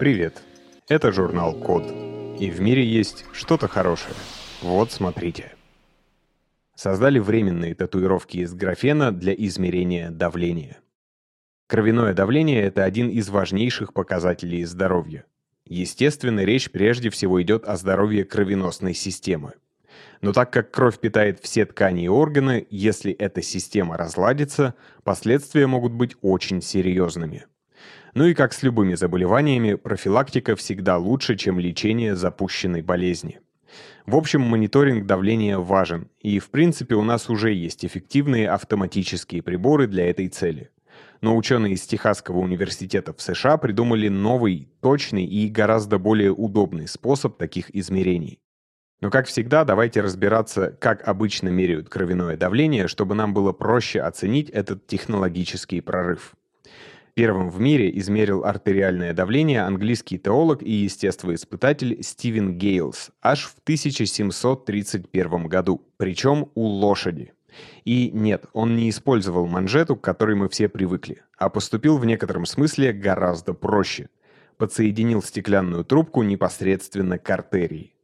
Привет! Это журнал Код. И в мире есть что-то хорошее. Вот смотрите. Создали временные татуировки из графена для измерения давления. Кровяное давление – это один из важнейших показателей здоровья. Естественно, речь прежде всего идет о здоровье кровеносной системы. Но так как кровь питает все ткани и органы, если эта система разладится, последствия могут быть очень серьезными. Ну и как с любыми заболеваниями, профилактика всегда лучше, чем лечение запущенной болезни. В общем, мониторинг давления важен, и в принципе у нас уже есть эффективные автоматические приборы для этой цели. Но ученые из Техасского университета в США придумали новый, точный и гораздо более удобный способ таких измерений. Но, как всегда, давайте разбираться, как обычно меряют кровяное давление, чтобы нам было проще оценить этот технологический прорыв. Первым в мире измерил артериальное давление английский теолог и естествоиспытатель Стивен Гейлс аж в 1731 году, причем у лошади. И нет, он не использовал манжету, к которой мы все привыкли, а поступил в некотором смысле гораздо проще. Подсоединил стеклянную трубку непосредственно к артерии.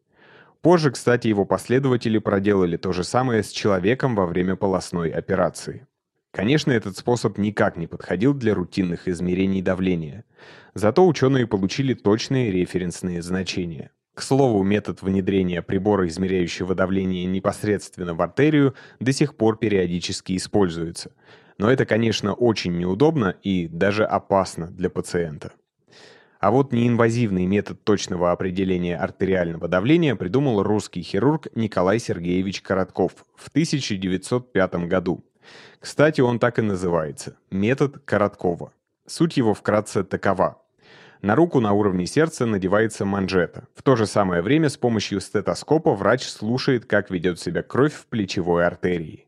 Позже, кстати, его последователи проделали то же самое с человеком во время полостной операции. Конечно, этот способ никак не подходил для рутинных измерений давления. Зато ученые получили точные референсные значения. К слову, метод внедрения прибора, измеряющего давление непосредственно в артерию, до сих пор периодически используется. Но это, конечно, очень неудобно и даже опасно для пациента. А вот неинвазивный метод точного определения артериального давления придумал русский хирург Николай Сергеевич Коротков в 1905 году. Кстати, он так и называется – метод Короткова. Суть его вкратце такова. На руку на уровне сердца надевается манжета. В то же самое время с помощью стетоскопа врач слушает, как ведет себя кровь в плечевой артерии.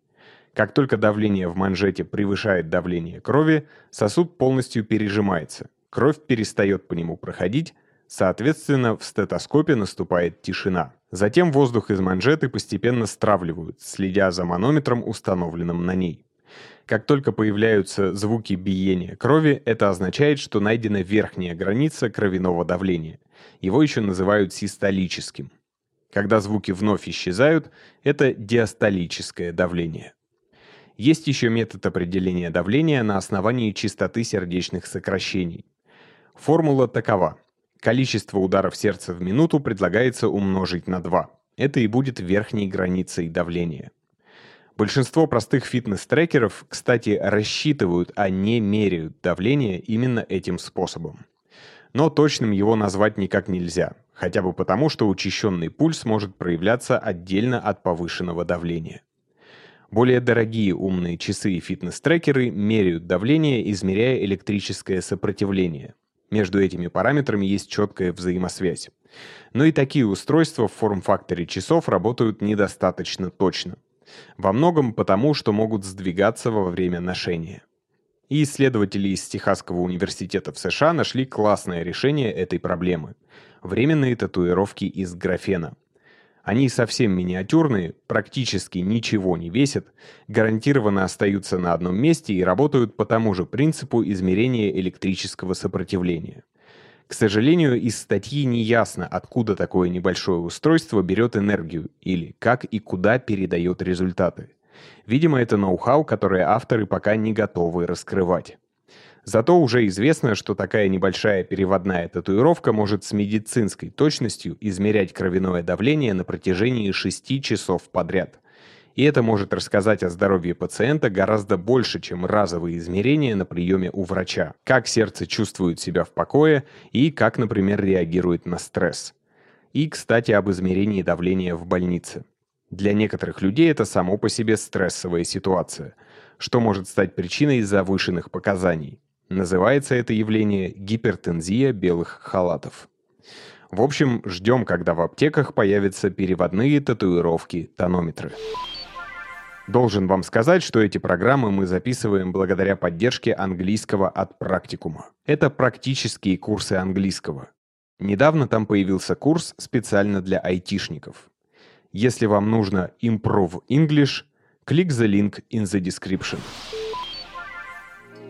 Как только давление в манжете превышает давление крови, сосуд полностью пережимается, Кровь перестает по нему проходить, соответственно, в стетоскопе наступает тишина. Затем воздух из манжеты постепенно стравливают, следя за манометром, установленным на ней. Как только появляются звуки биения крови, это означает, что найдена верхняя граница кровяного давления. Его еще называют систолическим. Когда звуки вновь исчезают, это диастолическое давление. Есть еще метод определения давления на основании частоты сердечных сокращений. Формула такова. Количество ударов сердца в минуту предлагается умножить на 2. Это и будет верхней границей давления. Большинство простых фитнес-трекеров, кстати, рассчитывают, а не меряют давление именно этим способом. Но точным его назвать никак нельзя, хотя бы потому, что учащенный пульс может проявляться отдельно от повышенного давления. Более дорогие умные часы и фитнес-трекеры меряют давление, измеряя электрическое сопротивление – между этими параметрами есть четкая взаимосвязь. Но и такие устройства в форм-факторе часов работают недостаточно точно. Во многом потому, что могут сдвигаться во время ношения. И исследователи из Техасского университета в США нашли классное решение этой проблемы – временные татуировки из графена – они совсем миниатюрные, практически ничего не весят, гарантированно остаются на одном месте и работают по тому же принципу измерения электрического сопротивления. К сожалению, из статьи не ясно, откуда такое небольшое устройство берет энергию или как и куда передает результаты. Видимо, это ноу-хау, которое авторы пока не готовы раскрывать. Зато уже известно, что такая небольшая переводная татуировка может с медицинской точностью измерять кровяное давление на протяжении 6 часов подряд. И это может рассказать о здоровье пациента гораздо больше, чем разовые измерения на приеме у врача. Как сердце чувствует себя в покое и как, например, реагирует на стресс. И, кстати, об измерении давления в больнице. Для некоторых людей это само по себе стрессовая ситуация, что может стать причиной завышенных показаний. Называется это явление гипертензия белых халатов. В общем, ждем, когда в аптеках появятся переводные татуировки-тонометры. Должен вам сказать, что эти программы мы записываем благодаря поддержке английского от практикума. Это практические курсы английского. Недавно там появился курс специально для айтишников. Если вам нужно Improve English, click the link in the description.